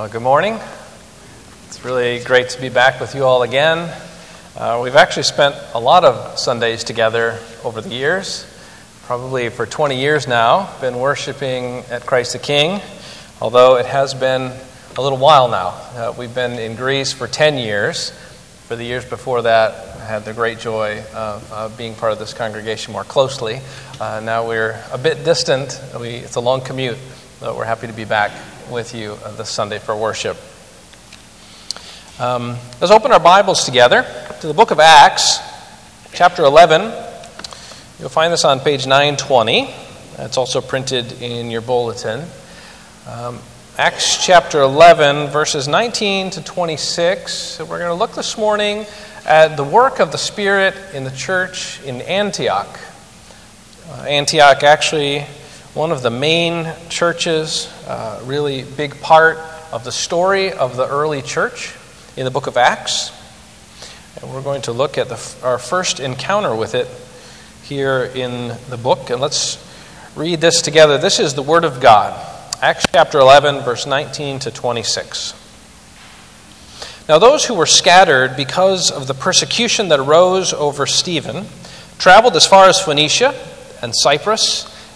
Well, good morning. It's really great to be back with you all again. Uh, we've actually spent a lot of Sundays together over the years, probably for 20 years now, been worshiping at Christ the King, although it has been a little while now. Uh, we've been in Greece for 10 years. For the years before that, I had the great joy of uh, being part of this congregation more closely. Uh, now we're a bit distant. We, it's a long commute, we're happy to be back with you uh, this Sunday for worship. Um, let's open our Bibles together to the book of Acts, chapter 11. You'll find this on page 920. It's also printed in your bulletin. Um, Acts chapter 11, verses 19 to 26. So we're going to look this morning at the work of the Spirit in the church in Antioch. Uh, Antioch actually one of the main churches, uh, really big part of the story of the early church in the book of Acts. And we're going to look at the, our first encounter with it here in the book. And let's read this together. This is the Word of God. Acts chapter 11, verse 19 to 26. Now, those who were scattered because of the persecution that arose over Stephen traveled as far as Phoenicia and Cyprus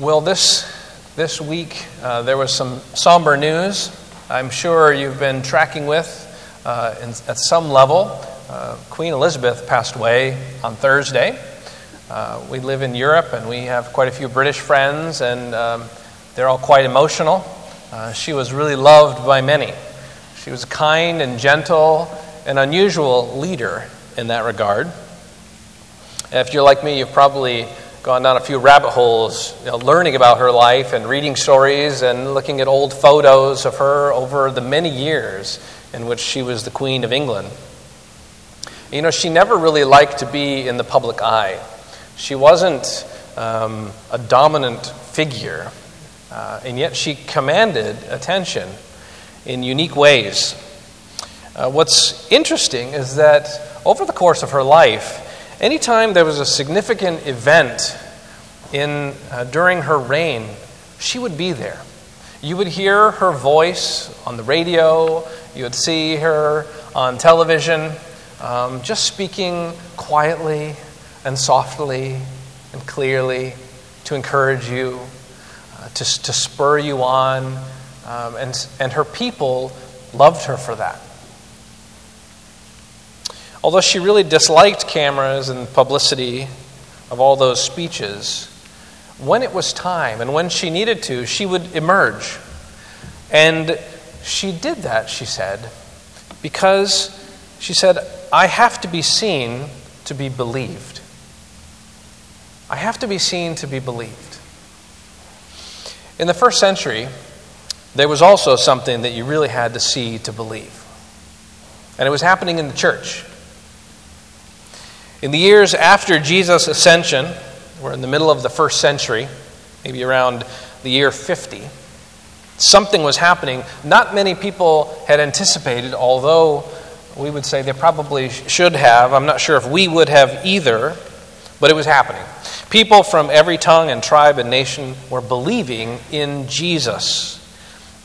Well, this, this week uh, there was some somber news. I'm sure you've been tracking with uh, in, at some level. Uh, Queen Elizabeth passed away on Thursday. Uh, we live in Europe and we have quite a few British friends, and um, they're all quite emotional. Uh, she was really loved by many. She was a kind and gentle and unusual leader in that regard. If you're like me, you've probably gone down a few rabbit holes, you know, learning about her life and reading stories and looking at old photos of her over the many years in which she was the Queen of England. You know, she never really liked to be in the public eye. She wasn't um, a dominant figure, uh, and yet she commanded attention in unique ways. Uh, what's interesting is that over the course of her life, Anytime there was a significant event in, uh, during her reign, she would be there. You would hear her voice on the radio, you would see her on television, um, just speaking quietly and softly and clearly to encourage you, uh, to, to spur you on. Um, and, and her people loved her for that. Although she really disliked cameras and publicity of all those speeches, when it was time and when she needed to, she would emerge. And she did that, she said, because she said, I have to be seen to be believed. I have to be seen to be believed. In the first century, there was also something that you really had to see to believe. And it was happening in the church. In the years after Jesus' ascension, we're in the middle of the first century, maybe around the year 50, something was happening. Not many people had anticipated, although we would say they probably should have. I'm not sure if we would have either, but it was happening. People from every tongue and tribe and nation were believing in Jesus.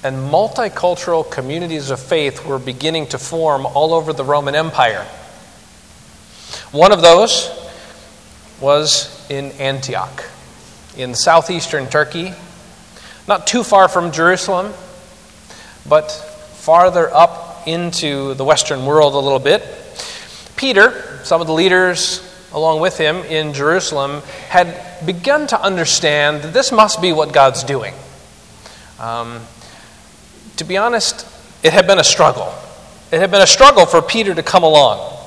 And multicultural communities of faith were beginning to form all over the Roman Empire. One of those was in Antioch, in southeastern Turkey, not too far from Jerusalem, but farther up into the Western world a little bit. Peter, some of the leaders along with him in Jerusalem, had begun to understand that this must be what God's doing. Um, to be honest, it had been a struggle. It had been a struggle for Peter to come along.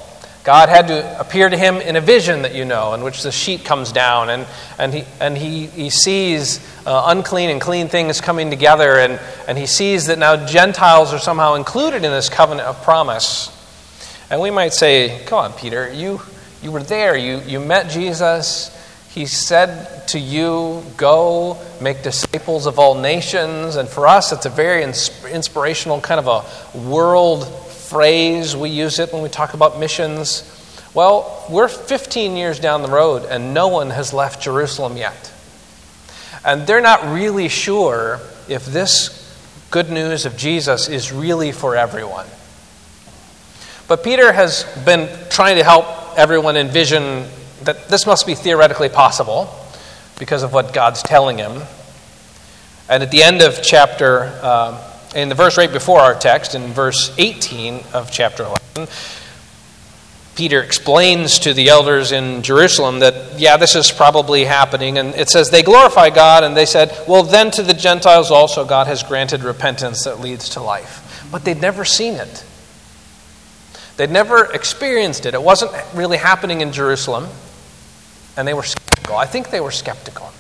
God had to appear to him in a vision that you know, in which the sheet comes down, and, and, he, and he, he sees uh, unclean and clean things coming together, and, and he sees that now Gentiles are somehow included in this covenant of promise. And we might say, Come on, Peter, you, you were there, you, you met Jesus. He said to you, Go make disciples of all nations. And for us, it's a very inspirational kind of a world phrase. We use it when we talk about missions. Well, we're 15 years down the road, and no one has left Jerusalem yet. And they're not really sure if this good news of Jesus is really for everyone. But Peter has been trying to help everyone envision that this must be theoretically possible because of what God's telling him. And at the end of chapter uh, in the verse right before our text, in verse 18 of chapter 11, Peter explains to the elders in Jerusalem that, yeah, this is probably happening. And it says, they glorify God, and they said, well, then to the Gentiles also God has granted repentance that leads to life. But they'd never seen it, they'd never experienced it. It wasn't really happening in Jerusalem, and they were skeptical. I think they were skeptical.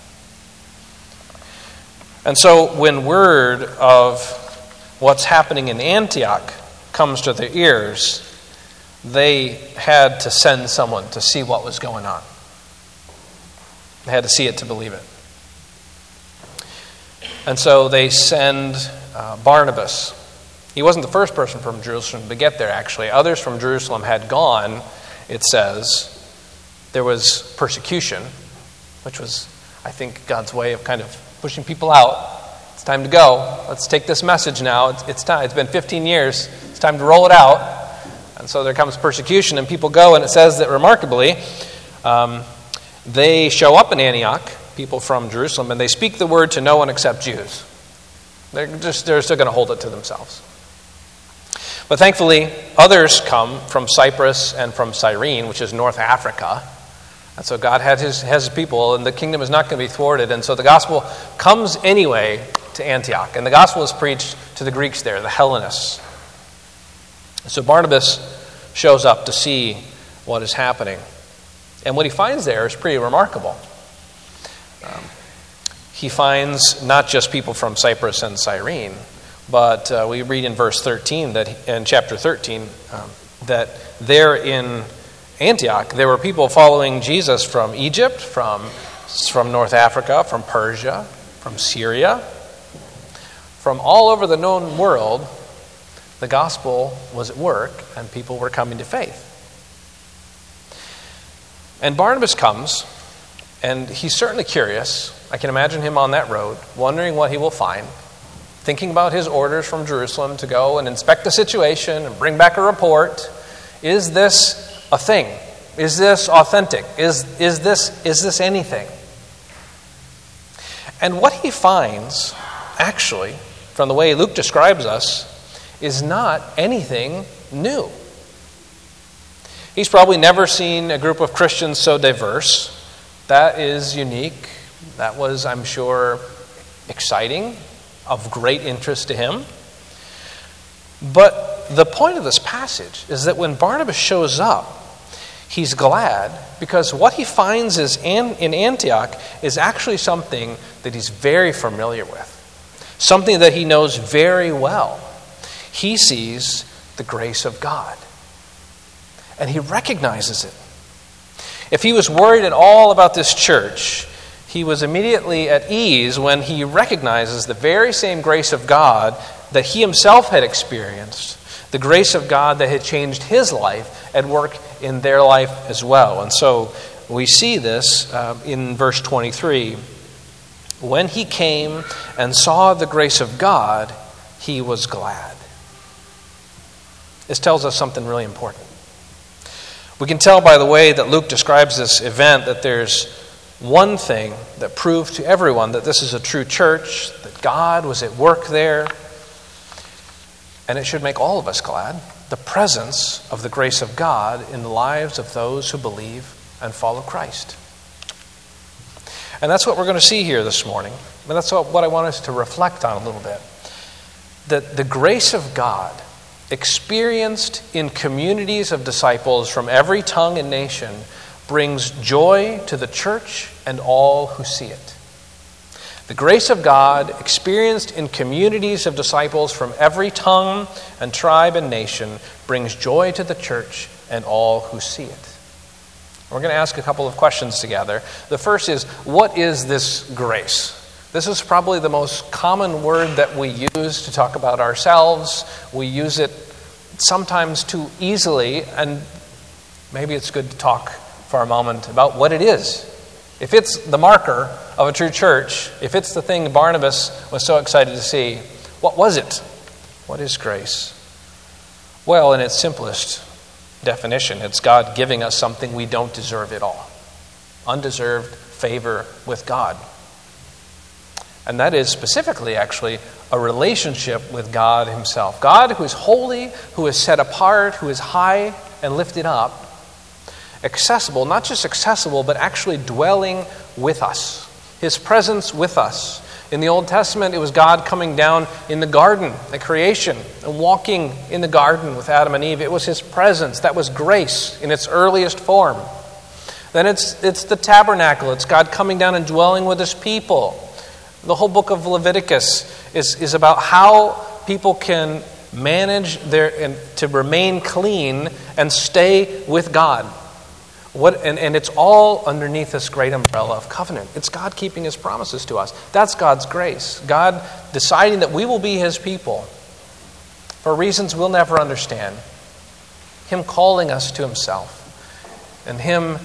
And so when word of what's happening in Antioch comes to their ears, they had to send someone to see what was going on. They had to see it to believe it. And so they send uh, Barnabas. He wasn't the first person from Jerusalem to get there, actually. Others from Jerusalem had gone, it says. There was persecution, which was, I think, God's way of kind of pushing people out it's time to go. Let's take this message now. It's, it's time. It's been 15 years. It's time to roll it out. And so there comes persecution, and people go, and it says that remarkably, um, they show up in Antioch, people from Jerusalem, and they speak the word to no one except Jews. They're, just, they're still going to hold it to themselves. But thankfully, others come from Cyprus and from Cyrene, which is North Africa. And so God had his, has his people, and the kingdom is not going to be thwarted. And so the gospel comes anyway to Antioch. And the gospel is preached to the Greeks there, the Hellenists. So Barnabas shows up to see what is happening. And what he finds there is pretty remarkable. Um, he finds not just people from Cyprus and Cyrene, but uh, we read in verse 13 that in chapter 13 um, that there in Antioch there were people following Jesus from Egypt, from from North Africa, from Persia, from Syria, from all over the known world, the gospel was at work and people were coming to faith. And Barnabas comes, and he's certainly curious. I can imagine him on that road, wondering what he will find, thinking about his orders from Jerusalem to go and inspect the situation and bring back a report. Is this a thing? Is this authentic? Is, is, this, is this anything? And what he finds, actually, from the way Luke describes us, is not anything new. He's probably never seen a group of Christians so diverse. That is unique. That was, I'm sure, exciting, of great interest to him. But the point of this passage is that when Barnabas shows up, he's glad because what he finds is in Antioch is actually something that he's very familiar with something that he knows very well. He sees the grace of God, and he recognizes it. If he was worried at all about this church, he was immediately at ease when he recognizes the very same grace of God that he himself had experienced, the grace of God that had changed his life at work in their life as well. And so we see this uh, in verse 23 when he came and saw the grace of God, he was glad. This tells us something really important. We can tell by the way that Luke describes this event that there's one thing that proved to everyone that this is a true church, that God was at work there. and it should make all of us glad, the presence of the grace of God in the lives of those who believe and follow Christ. And that's what we're going to see here this morning. And that's what I want us to reflect on a little bit. That the grace of God, experienced in communities of disciples from every tongue and nation, brings joy to the church and all who see it. The grace of God, experienced in communities of disciples from every tongue and tribe and nation, brings joy to the church and all who see it. We're going to ask a couple of questions together. The first is what is this grace? This is probably the most common word that we use to talk about ourselves. We use it sometimes too easily, and maybe it's good to talk for a moment about what it is. If it's the marker of a true church, if it's the thing Barnabas was so excited to see, what was it? What is grace? Well, in its simplest definition, it's God giving us something we don't deserve at all undeserved favor with God. And that is specifically, actually, a relationship with God Himself. God, who is holy, who is set apart, who is high and lifted up, accessible, not just accessible, but actually dwelling with us. His presence with us. In the Old Testament, it was God coming down in the garden at creation and walking in the garden with Adam and Eve. It was His presence. That was grace in its earliest form. Then it's, it's the tabernacle. It's God coming down and dwelling with His people. The whole book of Leviticus is, is about how people can manage their and to remain clean and stay with God. What, and, and it's all underneath this great umbrella of covenant. It's God keeping His promises to us. That's God's grace. God deciding that we will be His people for reasons we'll never understand. Him calling us to Himself. And Him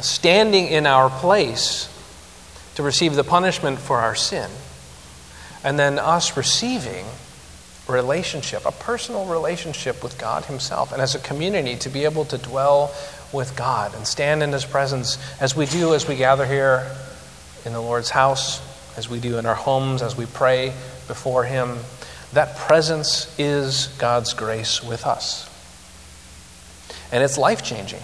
standing in our place to receive the punishment for our sin, and then us receiving relationship, a personal relationship with God Himself, and as a community to be able to dwell with God and stand in His presence as we do as we gather here in the Lord's house, as we do in our homes, as we pray before Him. That presence is God's grace with us. And it's life changing.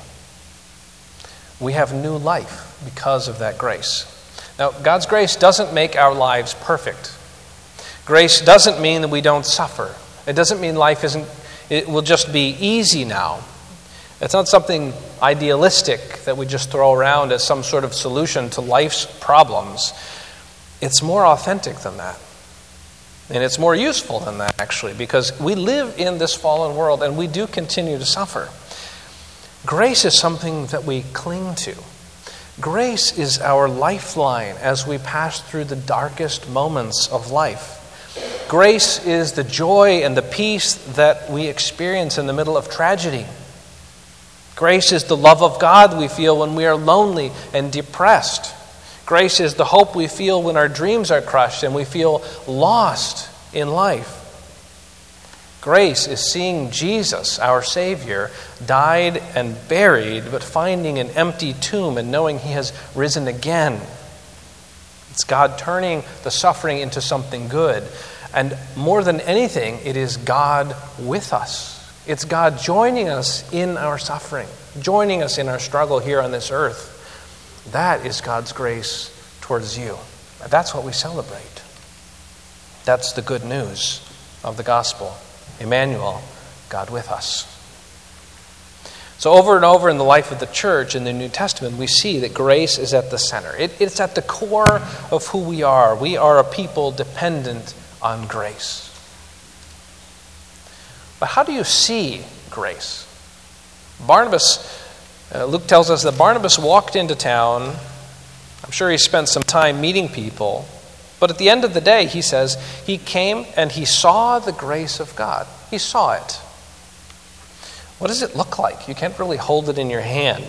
We have new life because of that grace. Now, God's grace doesn't make our lives perfect. Grace doesn't mean that we don't suffer. It doesn't mean life isn't, it will just be easy now. It's not something idealistic that we just throw around as some sort of solution to life's problems. It's more authentic than that. And it's more useful than that, actually, because we live in this fallen world and we do continue to suffer. Grace is something that we cling to. Grace is our lifeline as we pass through the darkest moments of life. Grace is the joy and the peace that we experience in the middle of tragedy. Grace is the love of God we feel when we are lonely and depressed. Grace is the hope we feel when our dreams are crushed and we feel lost in life. Grace is seeing Jesus, our Savior, died and buried, but finding an empty tomb and knowing He has risen again. It's God turning the suffering into something good. And more than anything, it is God with us. It's God joining us in our suffering, joining us in our struggle here on this earth. That is God's grace towards you. That's what we celebrate. That's the good news of the gospel. Emmanuel, God with us. So, over and over in the life of the church in the New Testament, we see that grace is at the center. It, it's at the core of who we are. We are a people dependent on grace. But how do you see grace? Barnabas, uh, Luke tells us that Barnabas walked into town. I'm sure he spent some time meeting people. But at the end of the day, he says, he came and he saw the grace of God. He saw it. What does it look like? You can't really hold it in your hand.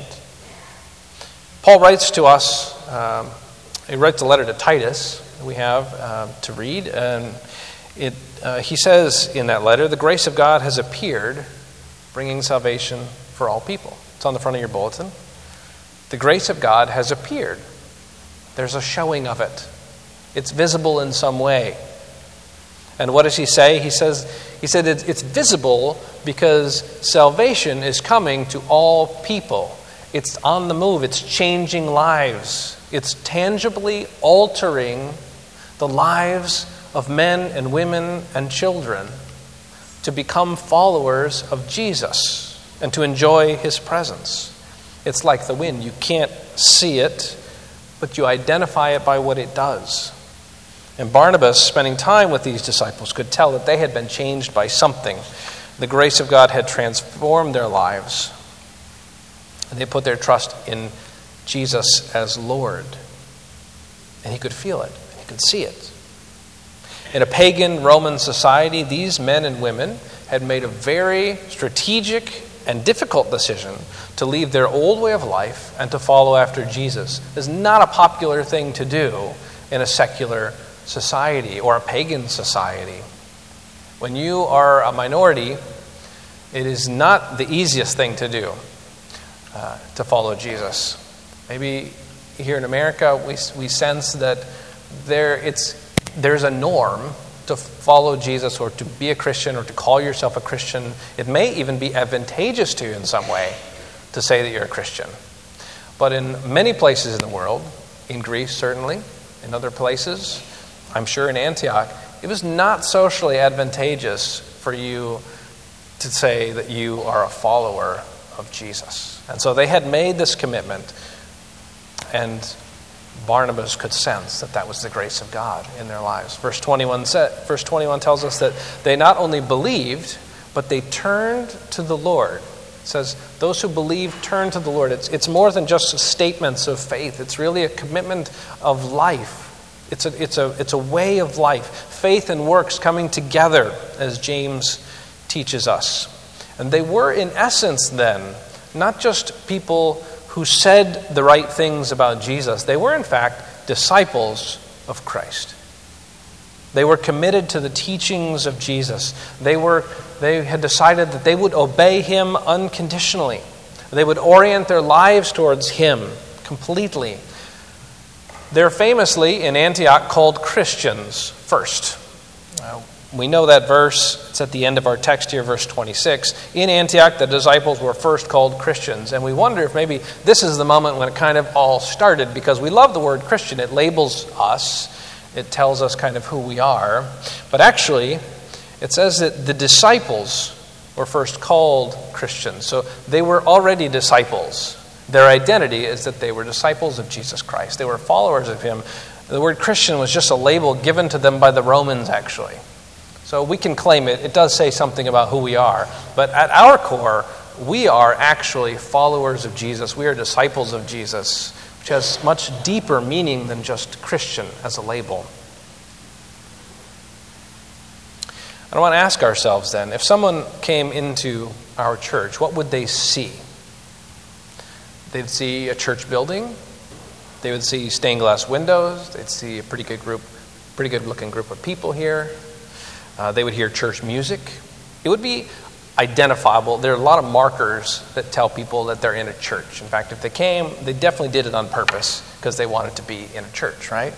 Paul writes to us, um, he writes a letter to Titus we have uh, to read, and it, uh, he says in that letter, The grace of God has appeared, bringing salvation for all people. It's on the front of your bulletin. The grace of God has appeared. There's a showing of it. It's visible in some way. And what does he say? He says, he said it's visible because salvation is coming to all people. It's on the move, it's changing lives, it's tangibly altering the lives of men and women and children to become followers of Jesus and to enjoy his presence. It's like the wind. You can't see it, but you identify it by what it does. And Barnabas, spending time with these disciples, could tell that they had been changed by something. The grace of God had transformed their lives. And they put their trust in Jesus as Lord. And he could feel it, could see it. In a pagan Roman society, these men and women had made a very strategic and difficult decision to leave their old way of life and to follow after Jesus. It's not a popular thing to do in a secular society or a pagan society. When you are a minority, it is not the easiest thing to do uh, to follow Jesus. Maybe here in America, we, we sense that there, it's, there's a norm to follow Jesus or to be a Christian or to call yourself a Christian. It may even be advantageous to you in some way to say that you're a Christian. But in many places in the world, in Greece certainly, in other places, I'm sure in Antioch, it was not socially advantageous for you to say that you are a follower of Jesus. And so they had made this commitment, and Barnabas could sense that that was the grace of God in their lives. Verse 21, verse 21 tells us that they not only believed, but they turned to the Lord. It says, Those who believe turn to the Lord. It's, it's more than just statements of faith, it's really a commitment of life it's a, it's, a, it's a way of life. Faith and works coming together, as James teaches us. And they were, in essence, then, not just people who said the right things about Jesus, they were, in fact, disciples of Christ. They were committed to the teachings of Jesus. They, were, they had decided that they would obey him unconditionally. They would orient their lives towards him completely. They're famously in Antioch called Christians first. We know that verse, it's at the end of our text here, verse 26. In Antioch, the disciples were first called Christians. And we wonder if maybe this is the moment when it kind of all started because we love the word Christian. It labels us, it tells us kind of who we are. But actually, it says that the disciples were first called Christians. So they were already disciples. Their identity is that they were disciples of Jesus Christ, they were followers of Him. The word Christian was just a label given to them by the Romans, actually. So we can claim it. It does say something about who we are. But at our core, we are actually followers of Jesus. We are disciples of Jesus, which has much deeper meaning than just Christian as a label. I want to ask ourselves then if someone came into our church, what would they see? They'd see a church building, they would see stained glass windows, they'd see a pretty good group, pretty good looking group of people here. Uh, they would hear church music. It would be identifiable. There are a lot of markers that tell people that they're in a church. In fact, if they came, they definitely did it on purpose because they wanted to be in a church, right?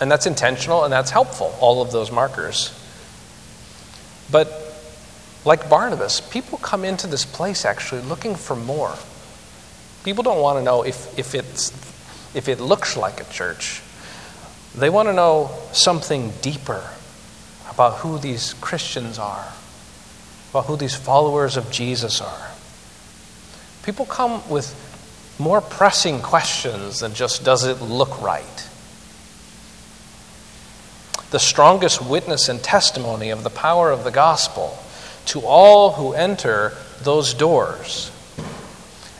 And that's intentional and that's helpful, all of those markers. But like Barnabas, people come into this place actually looking for more. People don't want to know if, if, it's, if it looks like a church. They want to know something deeper about who these Christians are, about who these followers of Jesus are. People come with more pressing questions than just does it look right? The strongest witness and testimony of the power of the gospel to all who enter those doors,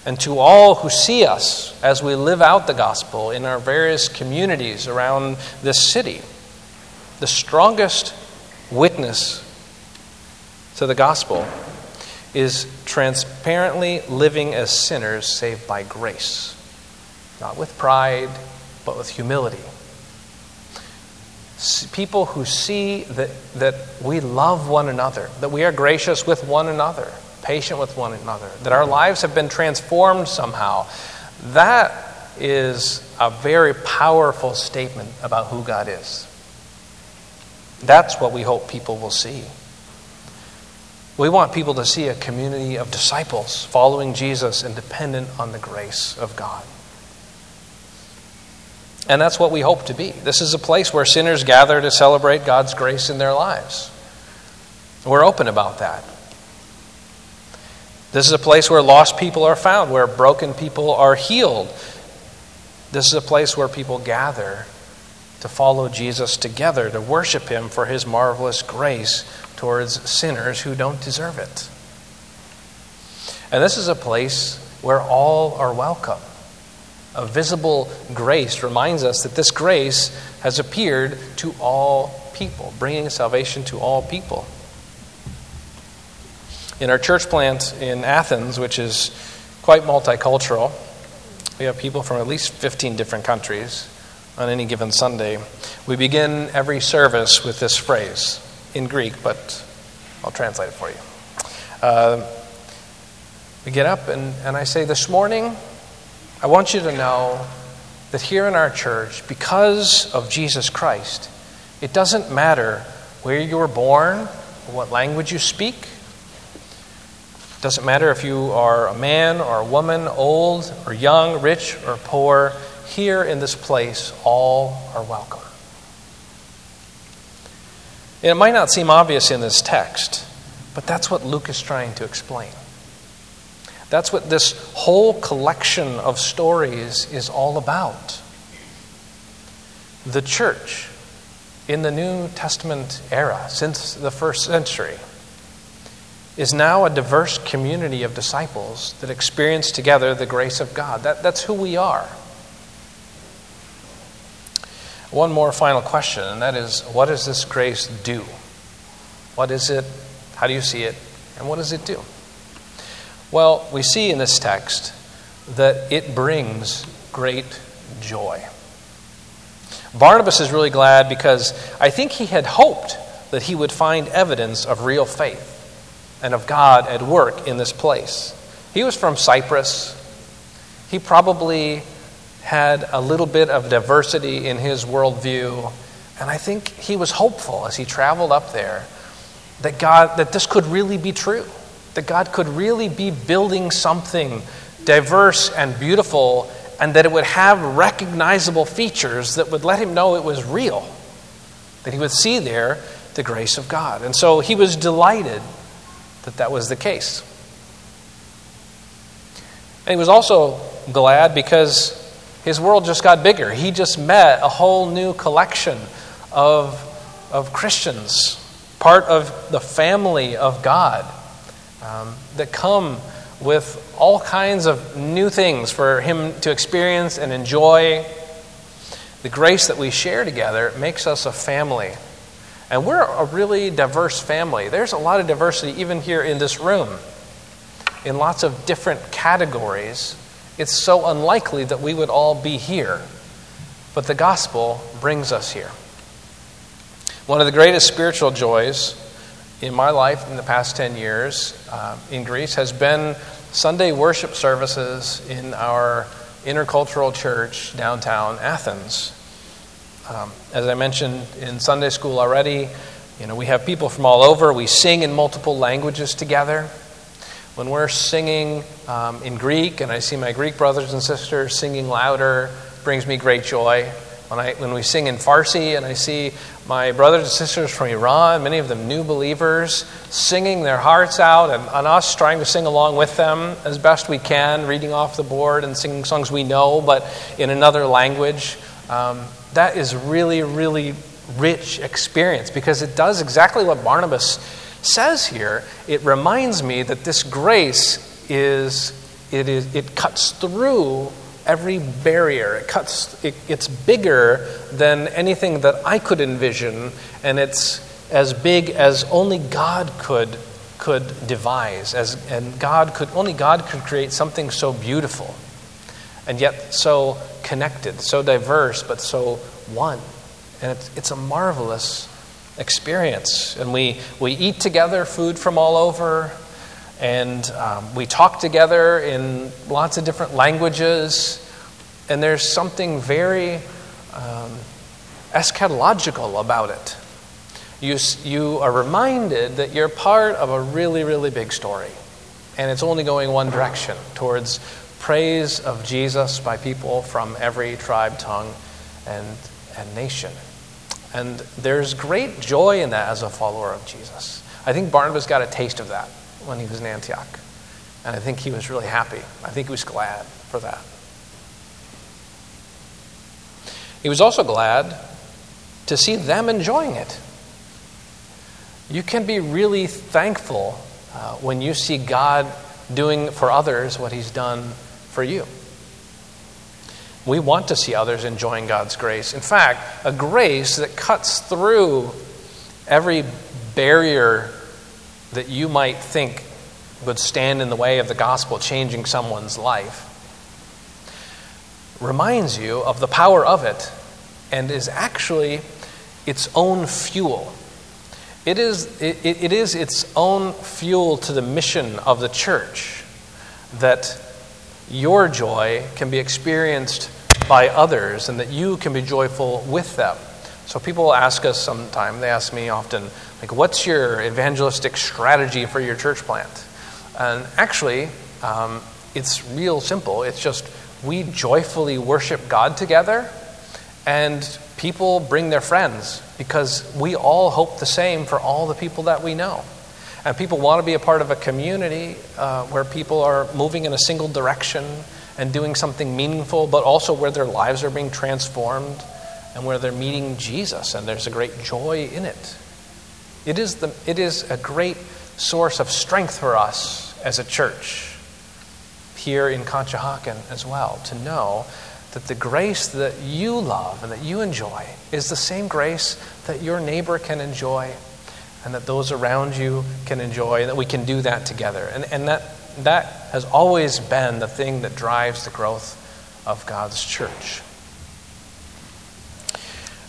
and to all who see us as we live out the gospel in our various communities around this city. The strongest witness to the gospel is transparently living as sinners saved by grace, not with pride, but with humility people who see that, that we love one another, that we are gracious with one another, patient with one another, that our lives have been transformed somehow, that is a very powerful statement about who God is. That's what we hope people will see. We want people to see a community of disciples following Jesus and dependent on the grace of God. And that's what we hope to be. This is a place where sinners gather to celebrate God's grace in their lives. We're open about that. This is a place where lost people are found, where broken people are healed. This is a place where people gather to follow Jesus together, to worship him for his marvelous grace towards sinners who don't deserve it. And this is a place where all are welcome. A visible grace reminds us that this grace has appeared to all people, bringing salvation to all people. In our church plant in Athens, which is quite multicultural, we have people from at least 15 different countries on any given Sunday. We begin every service with this phrase in Greek, but I'll translate it for you. Uh, we get up and, and I say, This morning, I want you to know that here in our church, because of Jesus Christ, it doesn't matter where you were born or what language you speak. It doesn't matter if you are a man or a woman, old or young, rich or poor. Here in this place, all are welcome. it might not seem obvious in this text, but that's what Luke is trying to explain. That's what this whole collection of stories is all about. The church in the New Testament era, since the first century, is now a diverse community of disciples that experience together the grace of God. That, that's who we are. One more final question, and that is what does this grace do? What is it? How do you see it? And what does it do? Well, we see in this text that it brings great joy. Barnabas is really glad because I think he had hoped that he would find evidence of real faith and of God at work in this place. He was from Cyprus. He probably had a little bit of diversity in his worldview. And I think he was hopeful as he traveled up there that God that this could really be true that God could really be building something diverse and beautiful, and that it would have recognizable features that would let him know it was real, that he would see there the grace of God. And so he was delighted that that was the case. And he was also glad because his world just got bigger. He just met a whole new collection of, of Christians, part of the family of God um, that come with all kinds of new things for him to experience and enjoy. The grace that we share together makes us a family. And we're a really diverse family. There's a lot of diversity even here in this room, in lots of different categories. It's so unlikely that we would all be here. But the gospel brings us here. One of the greatest spiritual joys in my life in the past 10 years uh, in Greece has been Sunday worship services in our intercultural church downtown Athens. Um, as I mentioned in Sunday school already, you know, we have people from all over. We sing in multiple languages together. When we're singing um, in Greek, and I see my Greek brothers and sisters singing louder, brings me great joy. When, I, when we sing in Farsi and I see my brothers and sisters from Iran, many of them new believers, singing their hearts out, and, and us trying to sing along with them as best we can, reading off the board and singing songs we know, but in another language. Um, that is really, really rich experience because it does exactly what Barnabas says here. It reminds me that this grace is it, is, it cuts through every barrier. It cuts, it, it's bigger than anything that I could envision, and it's as big as only God could could devise as and God could only God could create something so beautiful and yet so connected, so diverse, but so one. And it's, it's a marvelous experience. And we, we eat together food from all over. And um, we talk together in lots of different languages. And there's something very um, eschatological about it. you, you are reminded that you're part of a really, really big story. And it's only going one direction towards praise of Jesus by people from every tribe, tongue, and, and nation. And there's great joy in that as a follower of Jesus. I think Barnabas got a taste of that when he was in Antioch. And I think he was really happy. I think he was glad for that. He was also glad to see them enjoying it. You can be really thankful uh, when you see God doing for others what He's done for you. We want to see others enjoying God's grace. In fact, a grace that cuts through every barrier that you might think would stand in the way of the gospel changing someone's life reminds you of the power of it and is actually its own fuel. It is, it, it is its own fuel to the mission of the church that your joy can be experienced by others and that you can be joyful with them. So people ask us sometime, they ask me often, like, what's your evangelistic strategy for your church plant? And actually, um, it's real simple. It's just we joyfully worship God together and people bring their friends because we all hope the same for all the people that we know. And people want to be a part of a community uh, where people are moving in a single direction and doing something meaningful, but also where their lives are being transformed and where they're meeting Jesus, and there's a great joy in it. It is, the, it is a great source of strength for us as a church here in Conshohocken as well to know that the grace that you love and that you enjoy is the same grace that your neighbor can enjoy and that those around you can enjoy, and that we can do that together. And, and that, that has always been the thing that drives the growth of God's church.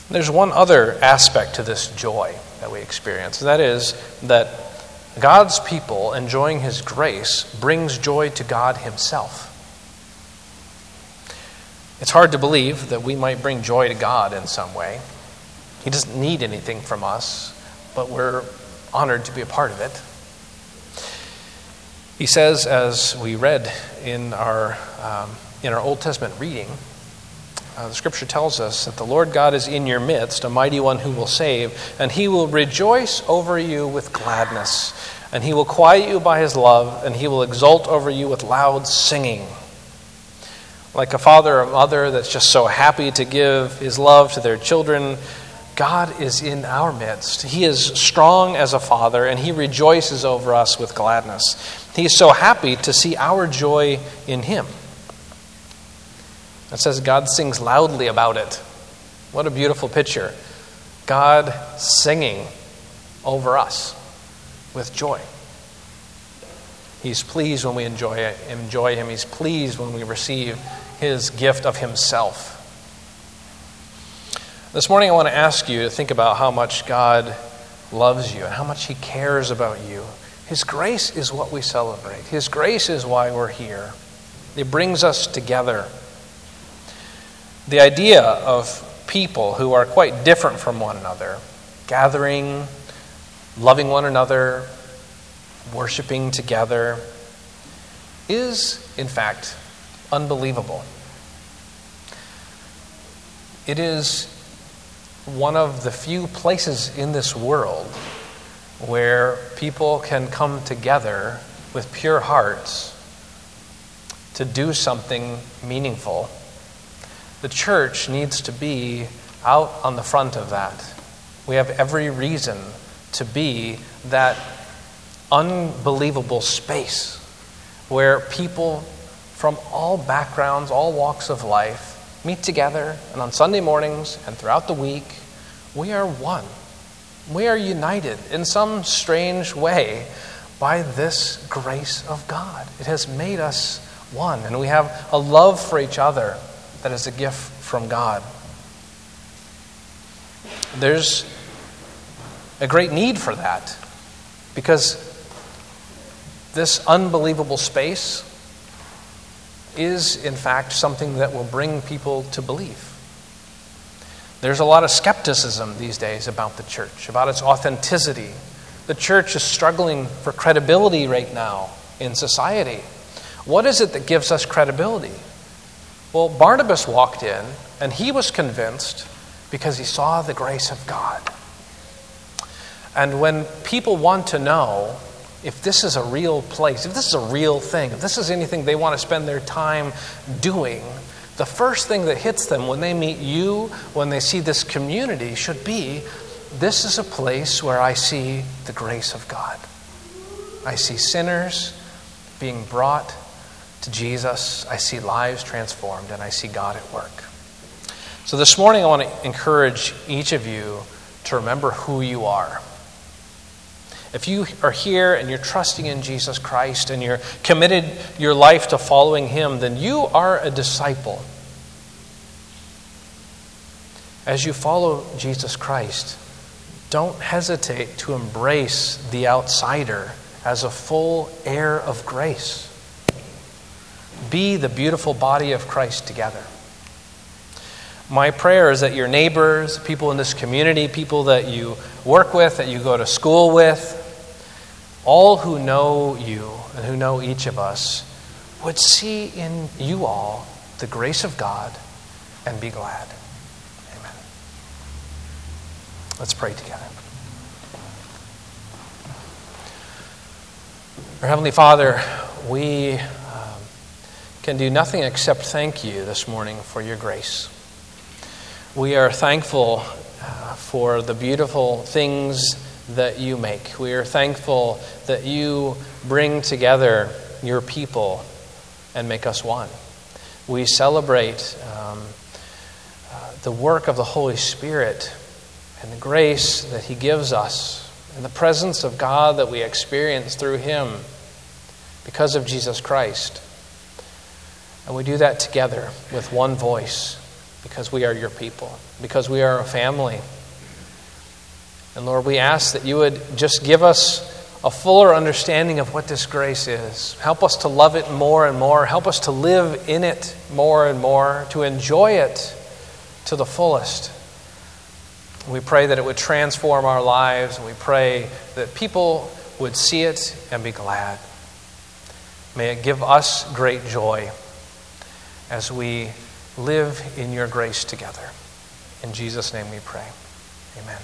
There's one other aspect to this joy that we experience, and that is that God's people enjoying His grace brings joy to God Himself. It's hard to believe that we might bring joy to God in some way. He doesn't need anything from us, but we're honored to be a part of it. He says, as we read in our, um, in our Old Testament reading, uh, the scripture tells us that the Lord God is in your midst, a mighty one who will save, and he will rejoice over you with gladness, and he will quiet you by his love, and he will exult over you with loud singing like a father or mother that's just so happy to give his love to their children. God is in our midst. He is strong as a father, and he rejoices over us with gladness. He is so happy to see our joy in him. It says God sings loudly about it. What a beautiful picture. God singing over us with joy. He's pleased when we enjoy, enjoy him. He's pleased when we receive his gift of himself. This morning, I want to ask you to think about how much God loves you and how much he cares about you. His grace is what we celebrate, His grace is why we're here. It brings us together. The idea of people who are quite different from one another, gathering, loving one another, worshiping together, is, in fact, unbelievable. It is one of the few places in this world where people can come together with pure hearts to do something meaningful. The church needs to be out on the front of that. We have every reason to be that unbelievable space where people from all backgrounds, all walks of life, meet together, and on Sunday mornings and throughout the week, we are one. We are united in some strange way by this grace of God. It has made us one, and we have a love for each other that is a gift from God. There's a great need for that because this unbelievable space is, in fact, something that will bring people to believe. There's a lot of skepticism these days about the church, about its authenticity. The church is struggling for credibility right now in society. What is it that gives us credibility? Well, Barnabas walked in and he was convinced because he saw the grace of God. And when people want to know if this is a real place, if this is a real thing, if this is anything they want to spend their time doing, the first thing that hits them when they meet you, when they see this community, should be this is a place where I see the grace of God. I see sinners being brought to Jesus, I see lives transformed, and I see God at work. So this morning, I want to encourage each of you to remember who you are. If you are here and you're trusting in Jesus Christ and you're committed your life to following Him, then you are a disciple. As you follow Jesus Christ, don't hesitate to embrace the outsider as a full heir of grace. Be the beautiful body of Christ together. My prayer is that your neighbors, people in this community, people that you work with, that you go to school with, all who know you and who know each of us would see in you all the grace of God and be glad. Amen. Let's pray together. Our Heavenly Father, we um, can do nothing except thank you this morning for your grace. We are thankful uh, for the beautiful things that you make. We are thankful that you bring together your people and make us one. We celebrate um, uh, the work of the Holy Spirit and the grace that He gives us and the presence of God that we experience through Him because of Jesus Christ. And we do that together with one voice because we are your people, because we are a family. And Lord, we ask that you would just give us a fuller understanding of what this grace is. Help us to love it more and more. Help us to live in it more and more, to enjoy it to the fullest. We pray that it would transform our lives. We pray that people would see it and be glad. May it give us great joy as we live in your grace together. In Jesus' name we pray. Amen.